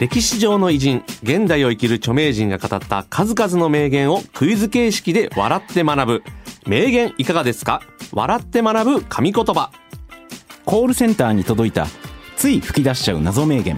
歴史上の偉人現代を生きる著名人が語った数々の名言をクイズ形式で笑って学ぶ。名言いかがですか？笑って学ぶ神言葉。コールセンターに届いたつい吹き出しちゃう謎名言。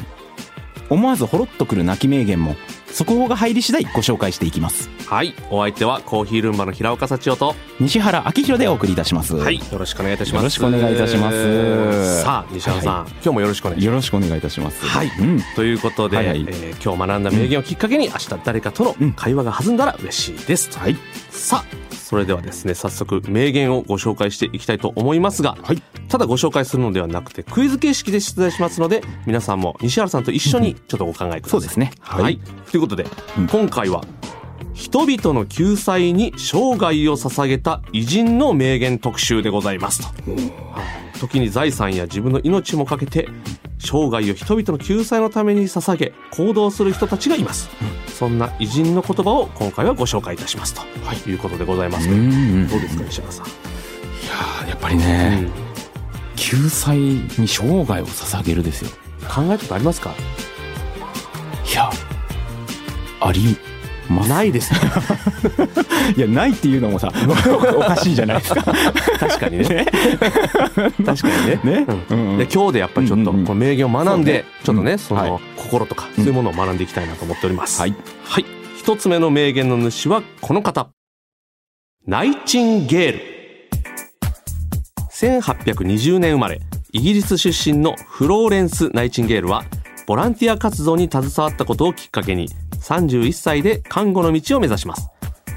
思わずほろっとくる泣き名言も速報が入り次第ご紹介していきます。はい。お相手はコーヒールンバの平岡幸男と西原明宏でお送りいたします。はい。よろしくお願いいたします。よろしくお願いいたします。さあ西原さん、は今日もよろしくお願いしよまろしくお願いいたします。はい。うん。すということで、はいはい。えー今日学んだ名言をきっかけに明日誰かとのうん。会話が弾んだら嬉しいです、はい。さあそれではですね早速名言をご紹介していきたいと思いますが、はい。ただご紹介するのではなくてクイズ形式で出題しますので皆さんも西原さんと一緒にちょっとご考えください、そうですね。はい、ということで、うん。今回は人々の救済に生涯を捧げた偉人の名言特集でございますと、はい。時に財産や自分の命もかけて生涯を人々の救済のために捧げ行動する人たちがいます、そんな偉人の言葉を今回はご紹介いたしますと、い、うことでございますけど、うですか西原さん、いやーやっぱりね、救済に生涯を捧げるですよ。考えたことありますか？いやありないですね。いやないっていうのもさ おかしいじゃないですか。確かにね。確かにね。ね。うん。うん。うんで今日でやっぱりちょっとうんうんこの名言を学んで、ちょっとね、その、はい。心とかそういうものを学んでいきたいなと思っております。はい。はい。一つ目の名言の主はこの方。ナイチンゲール。1820年生まれ、イギリス出身のフローレンス・ナイチンゲールは、ボランティア活動に携わったことをきっかけに、31歳で看護の道を目指します。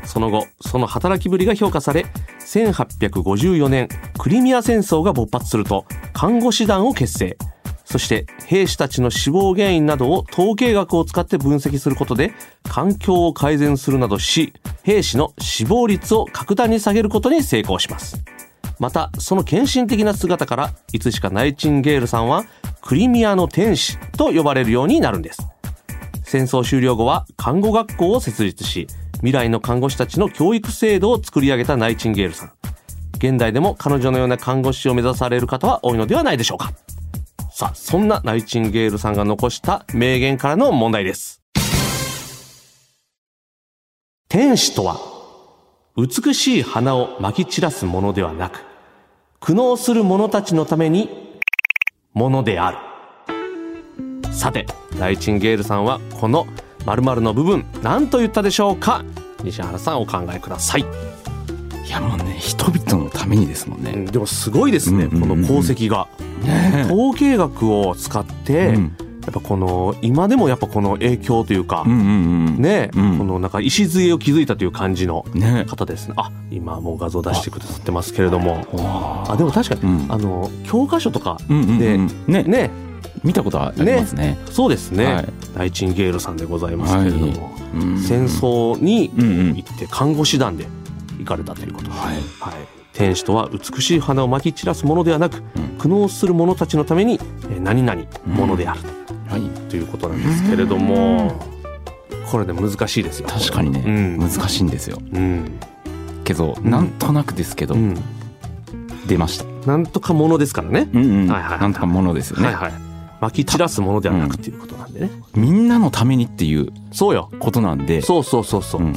その後、その働きぶりが評価され、1854年、クリミア戦争が勃発すると、看護師団を結成。そして、兵士たちの死亡原因などを統計学を使って分析することで、環境を改善するなどし、兵士の死亡率を格段に下げることに成功します。また、その献身的な姿から、いつしかナイチンゲールさんは、クリミアの天使と呼ばれるようになるんです。戦争終了後は看護学校を設立し、未来の看護師たちの教育制度を作り上げたナイチンゲールさん。現代でも彼女のような看護師を目指される方は多いのではないでしょうか。さあ、そんなナイチンゲールさんが残した名言からの問題です。天使とは、美しい花をまき散らすものではなく、苦悩する者たちのために、ものである。さて、ナイチンゲールさんはこの〇〇の部分、何と言ったでしょうか？西原さんお考えください。いやもうね人々のためにですもんね、でもすごいですね、この功績が。ね統計学を使って、うんやっぱこの、今でもやっぱこの影響というか、うんうんうん。ね、うん。このなんか礎を築いたという感じのね。方ですね。あ、今もう画像出してくださってますけれども。わあ、でも確かに、うん。あの、教科書とかうんうんうん。で、ね。ね、見たことありますね。そうですね、はい。ナイチンゲールさんでございますけれども、うん戦争にうんうん。行って看護師団で行かれたということで、はい。はい、天使とは美しい花をまき散らすものではなく、うん。苦悩する者たちのためにえー何々ものであるはいということなんですけれども、これで難しいですよ。確かにね、うん。難しいんですよ。うん、けど、うん。なんとなくですけど、うん、出ました、なんとかものですからね。うんうん。はいはいはいなんとかものですよね、はいはい。まき散らすものではなくっていうことなんでね。みんなのためにっていうそうよ。ことなんで。そうそうそうそう。うん。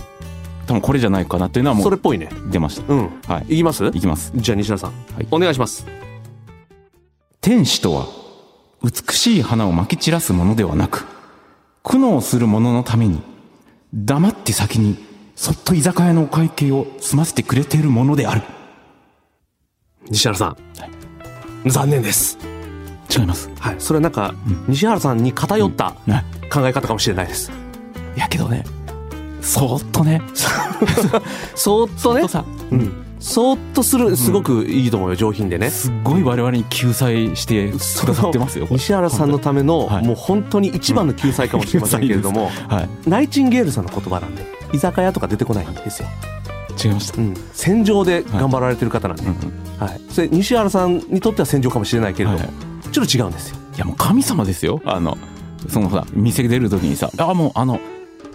多分これじゃないかなっていうのはもそうれっぽいね。出ました。うん。はい。いきます？いきます。じゃあ西田さん、はい。お願いします。天使とは美しい花をまき散らすものではなく苦悩する者のために黙って先にそっと居酒屋のお会計を済ませてくれているものである西原さん、残念です。違いますはい。それはなんか、西原さんに偏ったね考え方かもしれないです。やけどねそーっとね そーっとねそっと。さ、うん。そーっとするすごくいいと思うよ上品でね。すっごい我々に救済してくださってますよ。西原さんのための、はい。もう本当に一番の救済かもしれませんけれども、はい。ナイチンゲールさんの言葉なんで居酒屋とか出てこないんですよ、違いました。うん、戦場で頑張られてる方なんで、うんうんはい、それ西原さんにとっては戦場かもしれないけれども、はい。ちょっと違うんですよ。いやもう神様ですよ。あのそのさ店出る時にさあもうあの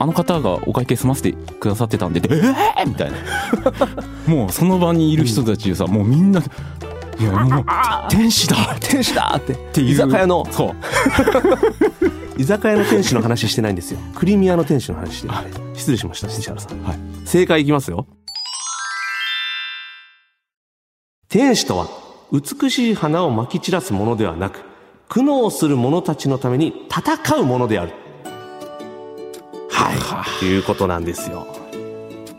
あの方がお会計済ませてくださってたんでええー、みたいな。もうその場にいる人たちさ、もうみんないやもう天使だ。っ天使だって。ていう。居酒屋の。そう。居酒屋の店主の話してないんですよ。クリミアの店主の話してる失礼しました西原さん。はい。正解いきますよ。天使とは美しい花をまき散らすものではなく苦悩する者たちのために戦うものであるはい。ということなんですよ。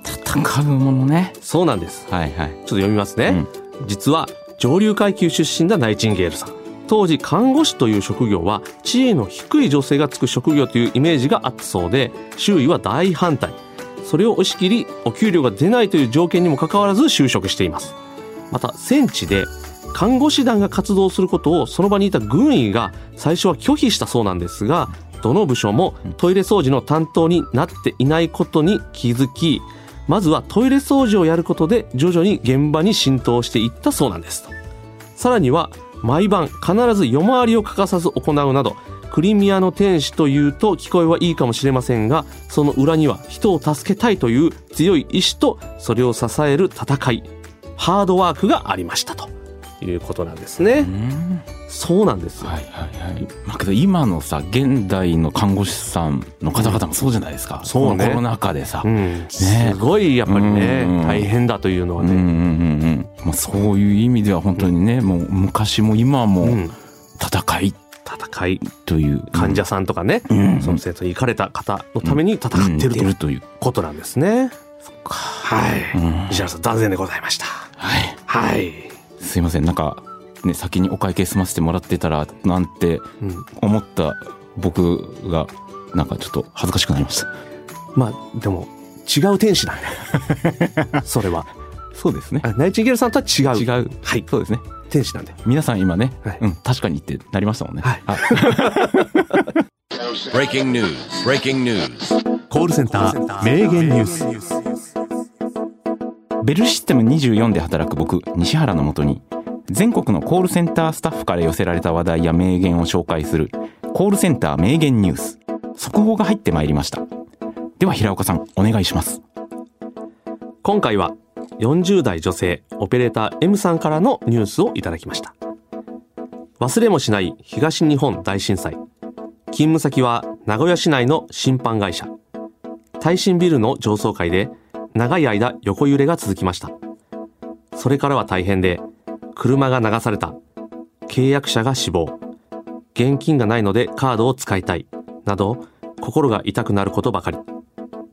戦うものね。そうなんです。はいはい。ちょっと読みますね、実は上流階級出身だナイチンゲールさん。当時看護師という職業は地位の低い女性がつく職業というイメージがあったそうで周囲は大反対。それを押し切りお給料が出ないという条件にもかかわらず就職しています。また戦地で看護師団が活動することをその場にいた軍医が最初は拒否したそうなんですがどの部署もトイレ掃除の担当になっていないことに気づきまずはトイレ掃除をやることで徐々に現場に浸透していったそうなんです。とさらには毎晩必ず夜回りを欠かさず行うなどクリミアの天使というと聞こえはいいかもしれませんがその裏には人を助けたいという強い意志とそれを支える戦いハードワークがありましたと。いうことなんですね。うんそうなんですよ、はいはいはい。まあけど今のさ現代の看護師さんの方々もそうじゃないですか。そうね。コロナ禍でさ。うん、すごいやっぱりね、うん。大変だというのはね、うんうんうんうん。まあそういう意味では本当にね、もう昔も今もうん。戦い。戦い。という。患者さんとかね、うん。その戦争に行かれた方のために戦ってると。いうという。ことなんですね。はい、うん。石原さん残念でございました。はい。はい、すいませんなんかね先にお会計済ませてもらってたらなんてうん、思った僕がなんかちょっと恥ずかしくなりました。まあでも違う天使なんでそれはそうですね。あナイチンゲールさんとは違う違う。はいそうですね。天使なんで。皆さん今ね、はいうん確かにってなりましたもんね。はいあ Breaking news. Breaking news. コールセンター名言ニュース。ベルシステム24で働く僕西原のもとに全国のコールセンタースタッフから寄せられた話題や名言を紹介するコールセンター名言ニュース速報が入ってまいりました。では平岡さんお願いします。今回は40代女性オペレーター M さんからのニュースをいただきました。忘れもしない東日本大震災。勤務先は名古屋市内の審判会社。耐震ビルの上層階で長い間横揺れが続きました。それからは大変で車が流された。契約者が死亡。現金がないのでカードを使いたい。など心が痛くなることばかり。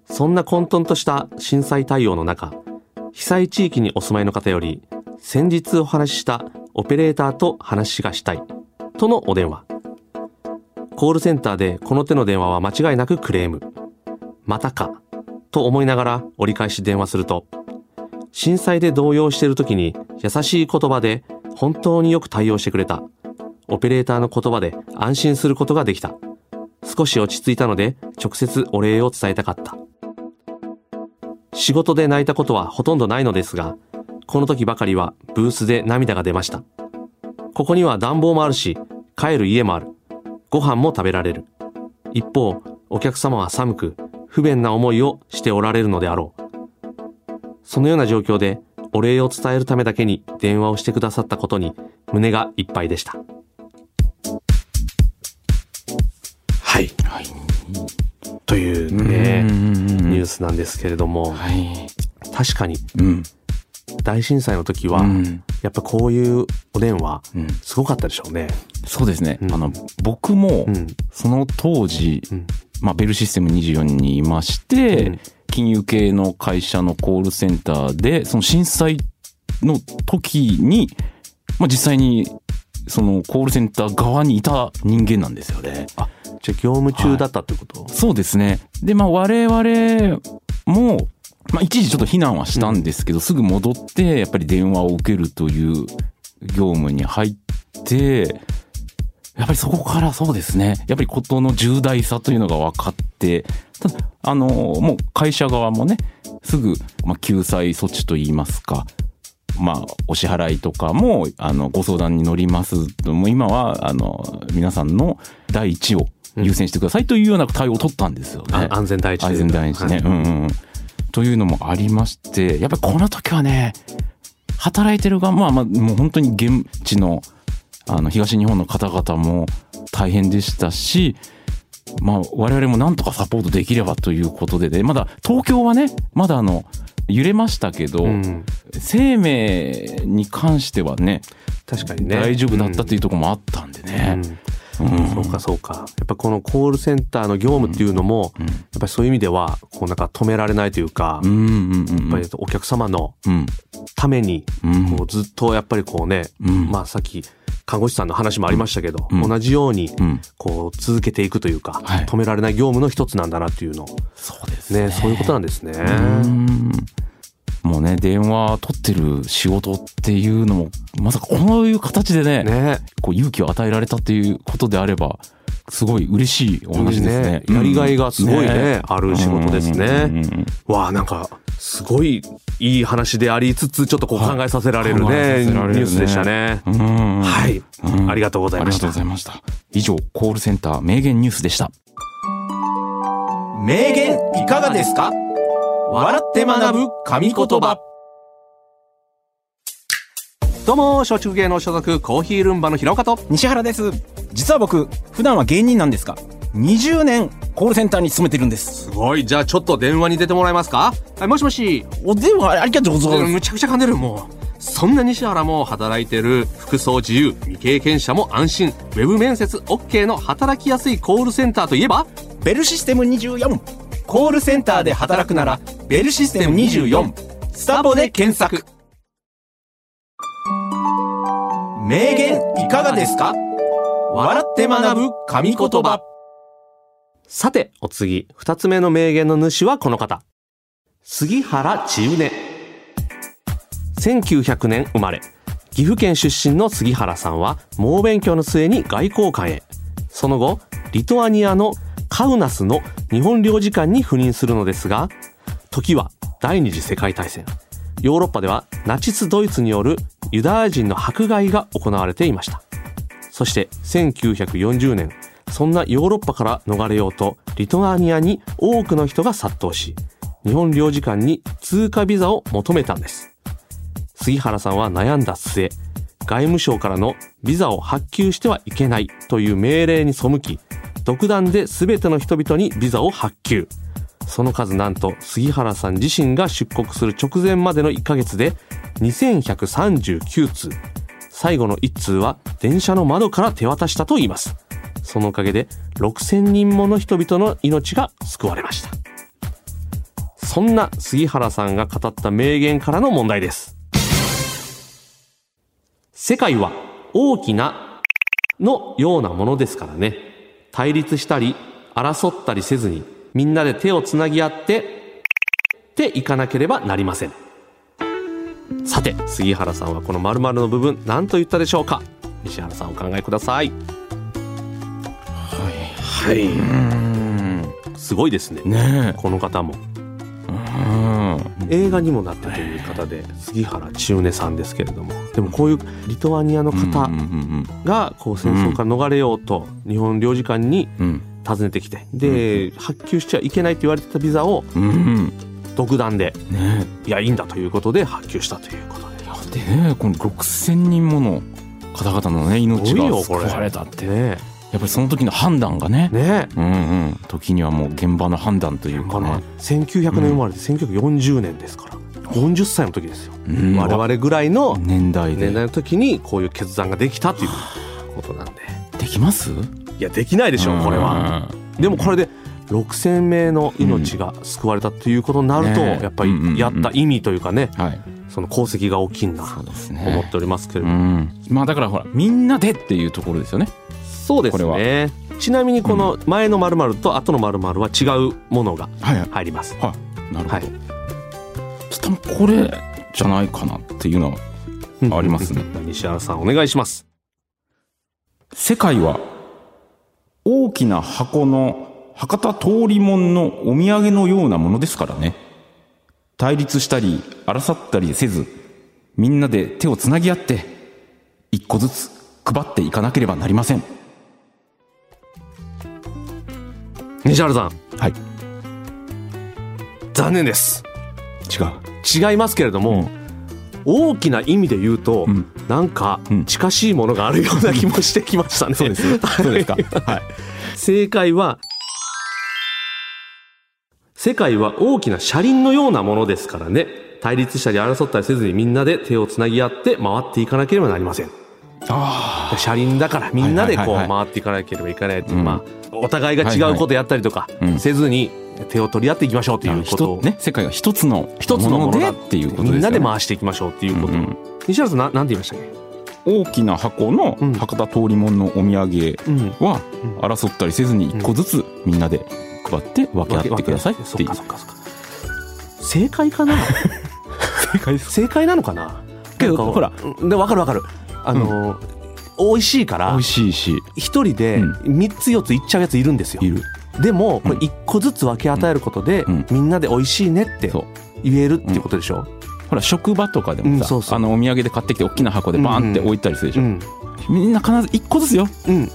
そんな混沌とした震災対応の中、被災地域にお住まいの方より、先日お話ししたオペレーターと話がしたい、とのお電話。コールセンターでこの手の電話は間違いなくクレーム。またか、と思いながら折り返し電話すると、震災で動揺している時に優しい言葉で本当によく対応してくれた。オペレーターの言葉で安心することができた。少し落ち着いたので直接お礼を伝えたかった。仕事で泣いたことはほとんどないのですが、この時ばかりはブースで涙が出ました。ここには暖房もあるし、帰る家もある。ご飯も食べられる。一方、お客様は寒く、不便な思いをしておられるのであろう。そのような状況で、お礼を伝えるためだけに電話をしてくださったことに、胸がいっぱいでした。はい。はいといううんね、うんうんニュースなんですけれども、はい確かにうん大震災の時は、うんやっぱこういうお電話、うんすごかったでしょうね。そうですね、うんあの僕もうん。その当時、うん。まあ、ベルシステム24にいまして、うん金融系の会社のコールセンターで、その震災の時に、まあ、実際に、そのコールセンター側にいた人間なんですよね。あ、じゃあ業務中だったってこと、そうですね。で、まあ、我々も、まあ、一時ちょっと避難はしたんですけど、すぐ戻ってやっぱり電話を受けるという業務に入ってやっぱりそこからそうですねやっぱり事の重大さというのが分かってただあのもう会社側もねすぐ、まあ、救済措置といいますかまあ、お支払いとかも、あの、ご相談に乗ります。もう今は、あの、皆さんの第一を優先してくださいというような対応を取ったんですよね。あ安全第一安全第一ね。はいうんうん。というのもありまして、やっぱりこの時はね、働いてる側、まあまあ、もう本当に現地の、あの、東日本の方々も大変でしたし、まあ、我々もなんとかサポートできればということでね、まだ東京はね、まだあの、揺れましたけど、うん。生命に関してはね、確かにね。大丈夫だったっていうところもあったんでね。うん。そうかそうか。やっぱこのコールセンターの業務っていうのも、うん。やっぱりそういう意味では、こうなんか止められないというか、うんうんうん。やっぱりお客様のうん。ために、うん。こうずっとやっぱりこうね、うん。まあさっき看護師さんの話もありましたけど、うん。同じようにうん。こう続けていくというか、はい。止められない業務の一つなんだなっていうの。そうですね。そういうことなんですね。うん。もうね、電話取ってる仕事っていうのも、まさかこういう形でね、ね。こう勇気を与えられたっていうことであれば、すごい嬉しいお話ですね。やりがいがすごいね。ある仕事ですね。うん。うん。うん。わあなんかすごいいい話でありつつちょっとこう考えさせられる考ね、えさせられるねニュースでしたね。はい、うんありがとうございましたありがとうご。ざいました。以上、コールセンター名言ニュースでした。名言いかがですか？笑って学ぶ神言葉どうも松竹芸能所属コーヒールンバの平岡と西原です実は僕普段は芸人なんですが20年コールセンターに勤めてるんです。すごい。じゃあちょっと電話に出てもらえますか？はいもしもし。お電話ありがとうございます。むちゃくちゃ噛んでるもうそんな西原も働いてる。服装自由。未経験者も安心。ウェブ面接。OK の働きやすいコールセンターといえば？ベルシステム24コールセンターで働くならベルシステム24スタボで検索。名言いかがですか？笑って学ぶ神言葉さてお次。二つ目の名言の主はこの方。杉原千畝。1900年生まれ。岐阜県出身の杉原さんは猛勉強の末に外交官へ。その後リトアニアのカウナスの日本領事館に赴任するのですが時は第二次世界大戦。ヨーロッパではナチスドイツによるユダヤ人の迫害が行われていました。そして1940年そんなヨーロッパから逃れようとリトアニアに多くの人が殺到し日本領事館に通過ビザを求めたんです。杉原さんは悩んだ末外務省からのビザを発給してはいけないという命令に背き独断で全ての人々にビザを発給。その数なんと杉原さん自身が出国する直前までの1ヶ月で2139通。最後の1通は電車の窓から手渡したといいます。そのおかげで6000人もの人々の命が救われました。そんな杉原さんが語った名言からの問題です。世界は大きなのようなものですからね。対立したり争ったりせずにみんなで手をつなぎ合ってっていかなければなりません。さて杉原さんはこの〇〇の部分何と言ったでしょうか？西原さんお考えください。はい。うん。すごいですね。ねこの方も。映画にもなったという方で杉原千畝さんですけれども。でもこういうリトアニアの方がこう戦争から逃れようと日本領事館にうん。訪ねてきて。で発給しちゃいけないと言われてたビザを。独断でねいやいいんだということで発給したということで。え。でね、この6000人もの方々のね、命が救われたって。ねやっぱりその時の判断がね。ねうんうん。時にはもう現場の判断というかね。1900年生まれで1940年ですから40歳の時ですようん我々ぐらいの年代で。年代の時にこういう決断ができたということなんでできます？いやできないでしょうこれは。でもこれで6,000名の命が救われたということになると、ねやっぱりやった意味というかね。その功績が大きいなそうですとね。思っておりますけれうども、ん。まあだからほら、みんなでっていうところですよね。そうですねちなみにこの前の〇〇と後の〇〇は違うものがはいはい。入ります、はい。なるほど。はい多分これじゃないかなっていうのはありますね。西原さんお願いします。世界は大きな箱の博多通りもんのお土産のようなものですからね。対立したり争ったりせず、みんなで手をつなぎ合って、一個ずつ配っていかなければなりません。西原さん、はい。残念です。違う。違いますけれども、大きな意味で言うと、うんなんかうん近しいものがあるような気もしてきましたね。そうです。そうですか。はい。正解は、世界は大きな車輪のようなものですからね。対立したり争ったりせずにみんなで手をつなぎ合って回っていかなければなりません。あ車輪だからみんなでこう回っていかなければいけないっていう、うん。まあ、お互いが違うことやったりとかせずに手を取り合っていきましょうとあ。いうこと。を、ね、世界が一つの一つのものだでっていうことですよね。みんなで回していきましょうっていうこと。うんうん。西原さんな、なんて言いましたっけ？大きな箱のうん。博多通りもんのお土産うん。はうん。争ったりせずに一個ずつみんなで配って分け合ってくださいっていう。正解かな？正解なのかな？けどほら。うん。でわかるわかるあのー、美味しいから美味しいし。一人でうん。3つ4ついっちゃうやついるんですよ。いる。でもこれうん1個ずつ分け与えることで、うん。みんなで美味しいねって言えるっていうことでしょ、ほら職場とかでもさ、うんあのお土産で買ってきて大きな箱でバーンって置いたりするでしょ、うん。みんな必ず一個ずつよ。うん。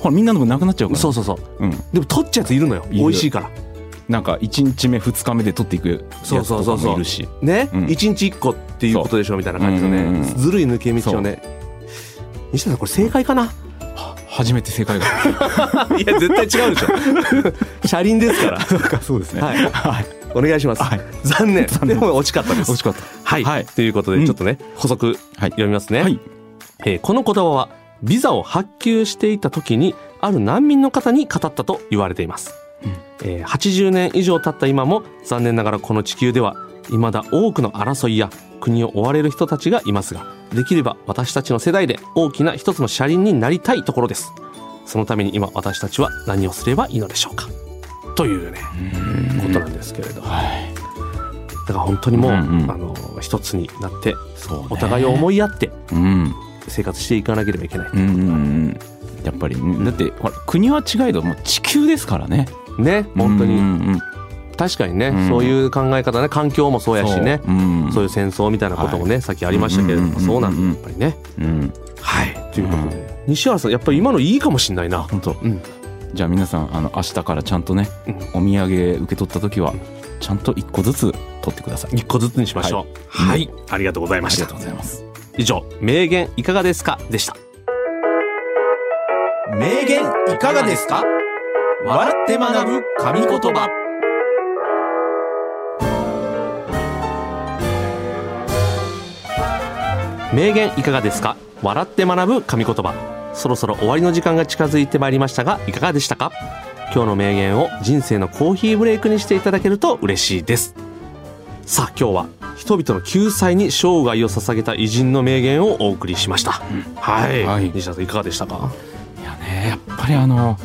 ほらみんなの分なくなっちゃうから。そうそうそう。うん、でも取っちゃうやついるのよ。美味しいから。なんか1日目2日目で取っていくやつとかもいるし。ね、うん。一日1個っていうことでしょ？みたいな感じのね、ずるい抜け道をね西田さんこれ正解かな？初めて正解が。いや絶対違うでしょ。車輪ですから。そうかそうですね。はい。はい。お願いします、はい。残念。残念。でも惜しかったです。惜しかった。はい、はい。ということでうんちょっとね、補足はい。読みますね、はい。えーこの言葉はビザを発給していた時にある難民の方に語ったと言われています、えー80年以上経った今も残念ながらこの地球では未だ多くの争いや国を追われる人たちがいますができれば私たちの世代で大きな一つの車輪になりたいところです。そのために今私たちは何をすればいいのでしょうか。というねことなんですけれど、はいだから本当にもう、うんうん。あの一つになってね。お互いを思いやってうん。生活していかなければいけない、うんうんうん。やっぱりだって国は違えどもう地球ですからね。ね本当に、うんうん確かにね、うん。そういう考え方ね環境もそうやしねそう。うん。そういう戦争みたいなこともね、さっきありましたけれども、そうなんだやっぱりね。うん。はい。ということで、西原さんやっぱり今のいいかもしんないな。本当。うん。じゃあ皆さんあの明日からちゃんとねお土産受け取った時はちゃんと一個ずつ取ってください。一個ずつにしましょう。はい、ありがとうございました。ありがとうございます。以上名言いかがですかでした。名言いかがですか？笑って学ぶ神言葉名言いかがですか？笑って学ぶ神言葉。そろそろ終わりの時間が近づいてまいりましたがいかがでしたか？今日の名言を人生のコーヒーブレイクにしていただけると嬉しいです。さあ今日は人々の救済に生涯を捧げた偉人の名言をお送りしました、はい、はい。西田さんいかがでしたか？いやねやっぱりあの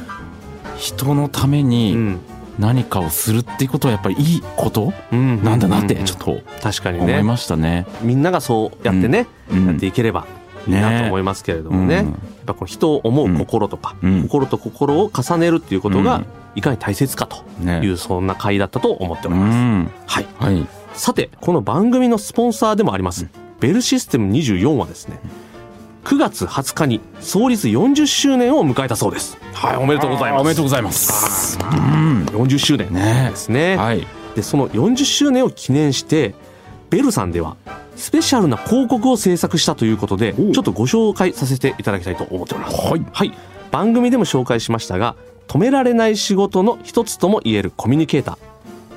人のためうにん何かをするっていうことはやっぱりいいこと？うん。なんだなってうん。ちょっと確かにね。思いましたね。みんながそうやってね、うん。やっていければいいなと思いますけれどもね、うん。やっぱこの人を思う心とか、うん。心と心を重ねるっていうことがうん。いかに大切かとね。いうそんな回だったと思っておうります、ん。はい。はい。さてこの番組のスポンサーでもあります、ベルシステム24はですね9月20日に創立40周年を迎えたそうです。はいおめでとうございます。おめでとうございます。うん。40周年ね。ですね。はい。でその40周年を記念してベルさんではスペシャルな広告を制作したということでちょおっとご紹介させていただきたいと思っております。はい。はい。番組でも紹介しましたが止められない仕事の一つとも言えるコミュニケーター。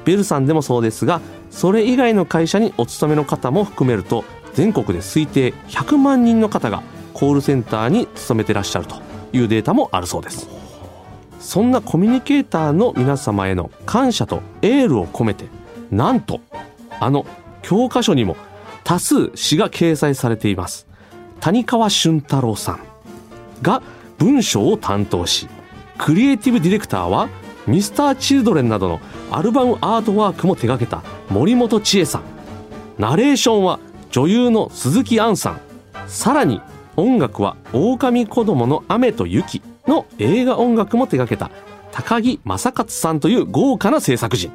ベルさんでもそうですがそれ以外の会社にお勤めの方も含めると全国で推定100万人の方がコールセンターに勤めてらっしゃるというデータもあるそうです。そんなコミュニケーターの皆様への感謝とエールを込めてなんとあの教科書にも多数詩が掲載されています。谷川俊太郎さんが文章を担当しクリエイティブディレクターはミスターチルドレンなどのアルバムアートワークも手掛けた森本千恵さん。ナレーションは女優の鈴木杏さん。さらに音楽は狼子供の雨と雪の映画音楽も手掛けた高木正勝さんという豪華な制作陣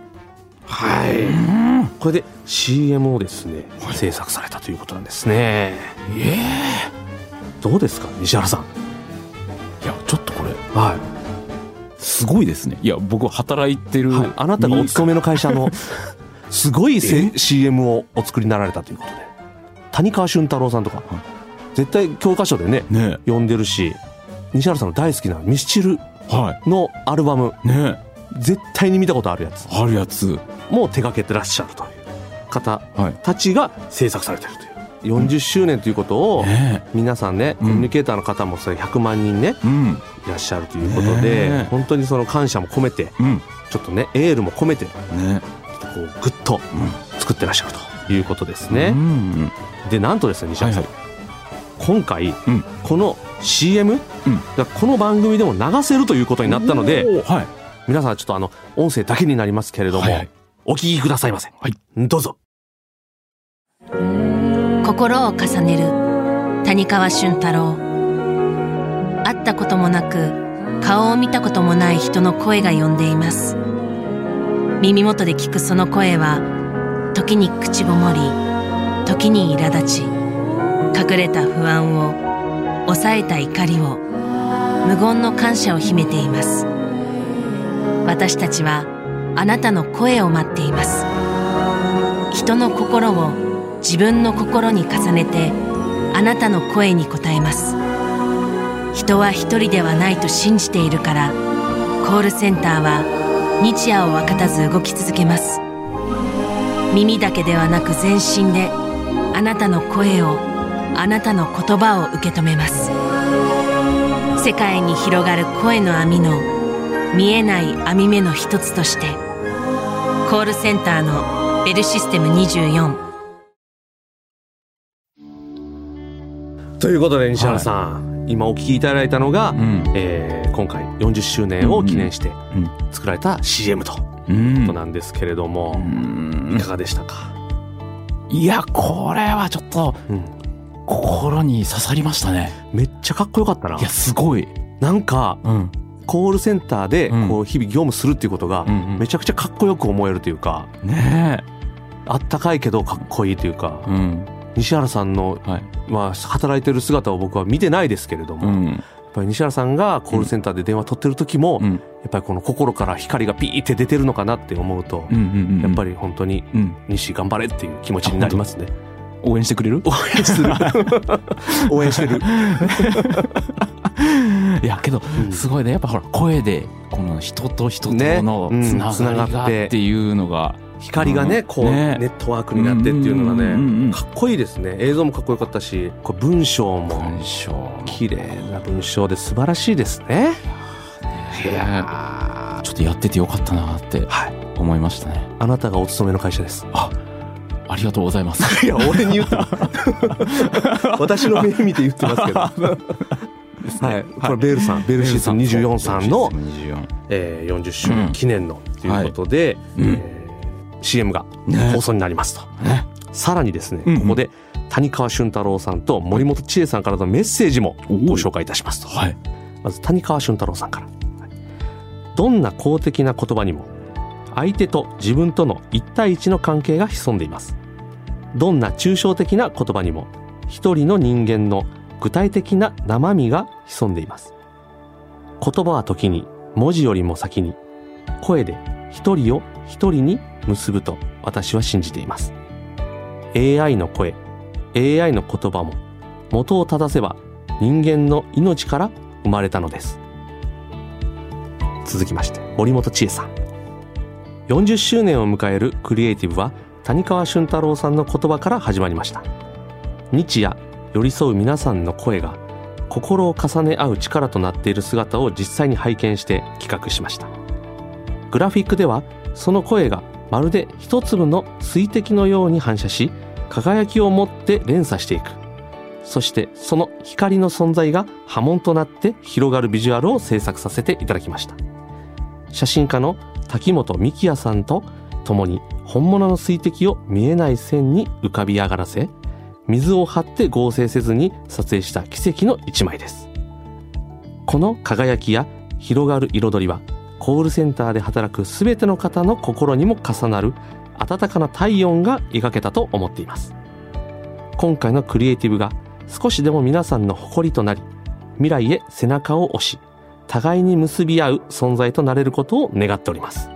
はい。これで CM をですね、制作されたということなんですね。えどうですか西原さん？えいやちょっとこれ。はすごいですね。いや僕働いてる、い、はい、あなたがお勤めの会社の すごいせ CM をお作りになられたということで。谷川俊太郎さんとか、絶対教科書でねね。読んでるし西原さんの大好きなミスチルはのアルバムいね。絶対に見たことあるやつ。あるやつ。も手掛けてらっしゃるという方はい。たちが制作されてるという。40周年ということをね。皆さんねコミュニケーターの方もそれ100万人ねいらっしゃるということで本当にその感謝も込めてうん。ちょっとねエールも込めてね。こうグッと作ってらっしゃるということですね。う。ん。でなんとですね西はい原さはいん今回うん。この CM うん。がこの番組でも流せるということになったのではい。皆さんちょっとあの音声だけになりますけれどもはいはい。お聞きくださいませ。はい。どうぞ。心を重ねる谷川俊太郎。会ったこともなく顔を見たこともない人の声が呼んでいます。耳元で聞くその声は時に口ごもり時に苛立ち隠れた不安を抑えた怒りを無言の感謝を秘めています。私たちはあなたの声を待っています。人の心を自分の心に重ねてあなたの声に応えます。人は一人ではないと信じているからコールセンターは日夜を分かたず動き続けます。耳だけではなく全身であなたの声をあなたの言葉を受け止めます。世界に広がる声の網の見えない網目の一つとしてコールセンターのベルシステム24ということで西原さん、今お聞きいただいたのが、うん。えー今回40周年を記念してうん作られた CM といううん。ことなんですけれども、うん。いかがでしたか、いやこれはちょっとうん、心に刺さりましたね。めっちゃかっこよかったな。いやすごい。なんかうん。コールセンターでうん。こう日々業務するっていうことがうんうん。めちゃくちゃかっこよく思えるというかねあったかいけどかっこいいというかえうん。西原さんの、はい。まあ、働いてる姿を僕は見てないですけれども、やっうんぱり西原さんがコールセンターで電話取ってる時も、うん。やっぱりこの心から光がピーって出てるのかなって思うと、うんうんうんやっぱり本当にうん。西頑張れっていう気持ちになりますね。応援してくれる？応援する。応援してる。いやけどうんすごいねやっぱほら声でこの人と人とねのうんつながりがっていうのが光がね、こう、ねネットワークになってっていうのがね、かっこいいですね。映像もかっこよかったし、これ文章も文章綺麗な文章で素晴らしいですね。いややちょっとやっててよかったなってはい。思いましたねあなたがお勤めの会社です。ありがとうございます。いや、俺に言っ 私の目見て言ってますけど。はい。これベールさん、ベールシス24さんの、24えー、40周年記念のということで、うん。えー CM がね。放送になりますと。ね。さらにですね、ここで谷川俊太郎さんと森本千恵さんからのメッセージもご紹介いたしますと。はい。まず谷川俊太郎さんから。どんな公的な言葉にも相手と自分との一対一の関係が潜んでいます。どんな抽象的な言葉にも一人の人間の具体的な生身が潜んでいます。言葉は時に文字よりも先に声で一人を一人に結ぶと私は信じています。AI の声、AI の言葉も元を正せば人間の命から生まれたのです。続きまして、森本千恵さん。40周年を迎えるクリエイティブは谷川俊太郎さんの言葉から始まりました。日夜寄り添う皆さんの声が心を重ね合う力となっている姿を実際に拝見して企画しました。グラフィックではその声がまるで一粒の水滴のように反射し輝きを持って連鎖していくそしてその光の存在が波紋となって広がるビジュアルを制作させていただきました写真家の滝本幹也さんとともに本物の水滴を見えない線に浮かび上がらせ水を張って合成せずに撮影した奇跡の一枚です。この輝きや広がる彩りはコールセンターで働く全ての方の心にも重なる温かな体温が描けたと思っています。今回のクリエイティブが少しでも皆さんの誇りとなり未来へ背中を押し互いに結び合う存在となれることを願っております。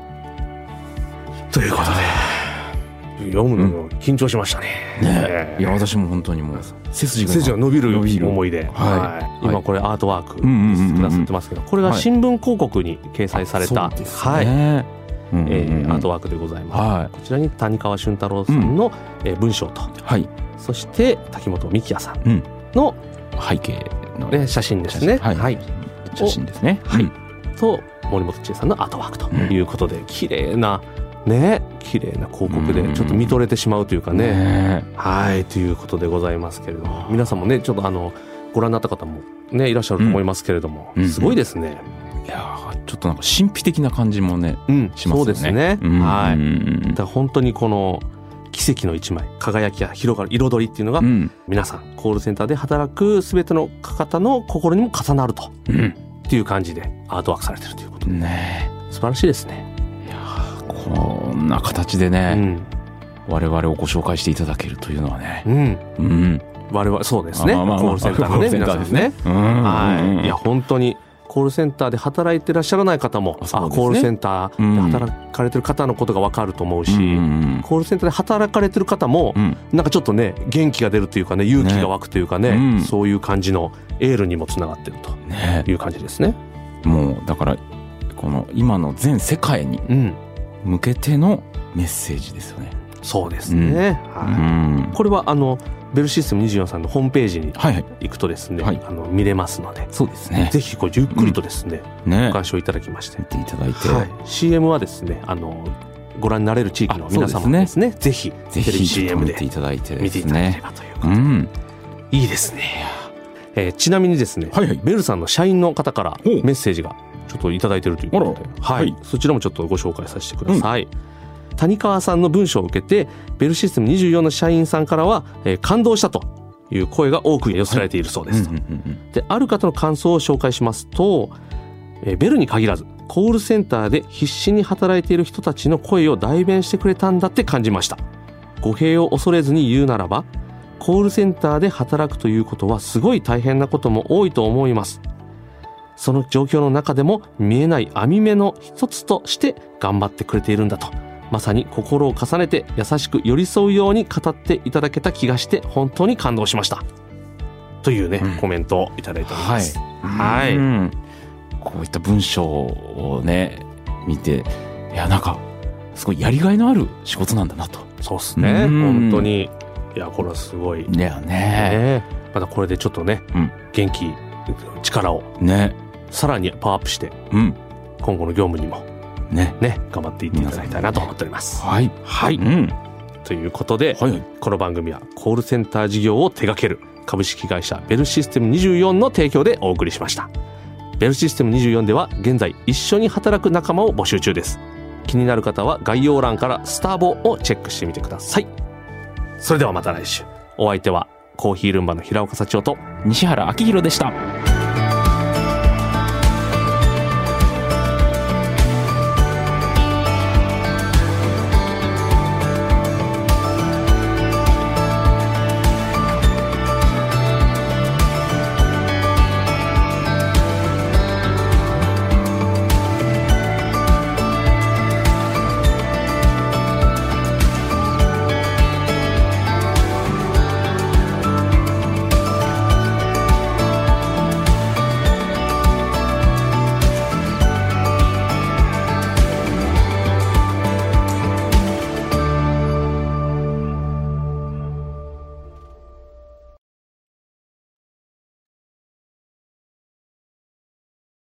ということで読むの緊張しましたね、ね。いや私も本当にもう背筋が背筋が伸びる思いで、はい。はい。今これアートワークうんうんうんうんくださってますけどこれが新聞広告に掲載された、はい。ね。うんうんうん。えーアートワークでございます、はこちらに谷川俊太郎さんの、えー文章と。いはい。そして滝本美希也さんうん。の、背景のね、写真ですね。はい。はい、写真ですね。はい。うんと森本千恵さんのアートワークということで、綺麗なね綺麗な広告でうん。ちょっと見とれてしまうというかね、ね。はいということでございますけれども。皆さんもねちょっとあのご覧になった方もねいらっしゃると思いますけれども、うん。すごいですね、いやーちょっとなんか神秘的な感じもねうんしますよね。そうですね、うん。はい。うん。だから本当にこの奇跡の一枚輝きや広がる彩りっていうのが、うん。皆さんコールセンターで働く全ての方の心にも重なると。うん。っていう感じでアートワークされてるということで。ね。素晴らしいですね。こんな形でうね、ん、我々をご紹介していただけるというのはね。うん、うん。我々そうですね。まあまあまあ。コールセンターのね。皆さんですね。ね。うん。はい。いや本当にコールセンターで働いてらっしゃらない方も、ね。コールセンターで働かれてる方のことがわかると思うし、うんうんコールセンターで働かれてる方も、うん。なんかちょっとね元気が出るというかね勇気が湧くというかねうん。そういう感じのエールにもつながってるね。という感じですね。もうだからこの今の全世界にうん、向けてのメッセージですよね。そうですね。うはい。ん。これはあのベルシステム24さんのホームページにはいはい。行くとですね、はい。あの見れますので、そうですね。ぜひこうゆっくりとですね、ね。ご鑑賞いただきまして。見、ていただいて、はい、CM はですねあのご覧になれる地域の皆様もですねぜひぜテレビ CM で見ていただいてです見ていただけれね。ばということで、うん。いいですね、えーちなみにですね、はいはい。ベルさんの社員の方からメッセージがちょっといただいてるということで、はい。はい。そちらもちょっとご紹介させてください、谷川さんの文章を受けてベルシステム24の社員さんからは、えー感動したという声が多く寄せられているそうです。と、うんうんうん。である方の感想を紹介しますと、えーベルに限らずコールセンターで必死に働いている人たちの声を代弁してくれたんだって感じました。語弊を恐れずに言うならばコールセンターで働くということはすごい大変なことも多いと思いますその状況の中でも見えない網目の一つとして頑張ってくれているんだと。まさに心を重ねて優しく寄り添うように語っていただけた気がして本当に感動しました。というね、うん。コメントをいただいております、はい。うん。こういった文章をね見ていやなんかすごいやりがいのある仕事なんだなと。そうっすね。うん。本当に。いやこれはすごい。だよね。ね。またこれでちょっとね、うん。元気力を。ね。さらにパワーアップしてうん。今後の業務にもね。ね頑張っていっていただきたいなと思っておりますはい。はい、うん。ということで、はいはい。この番組はコールセンター事業を手掛ける株式会社ベルシステム24の提供でお送りしましたベルシステム24では現在一緒に働く仲間を募集中です気になる方は概要欄からスターボをチェックしてみてくださいそれではまた来週お相手はコーヒールンバの平岡幸男と西原明宏でした。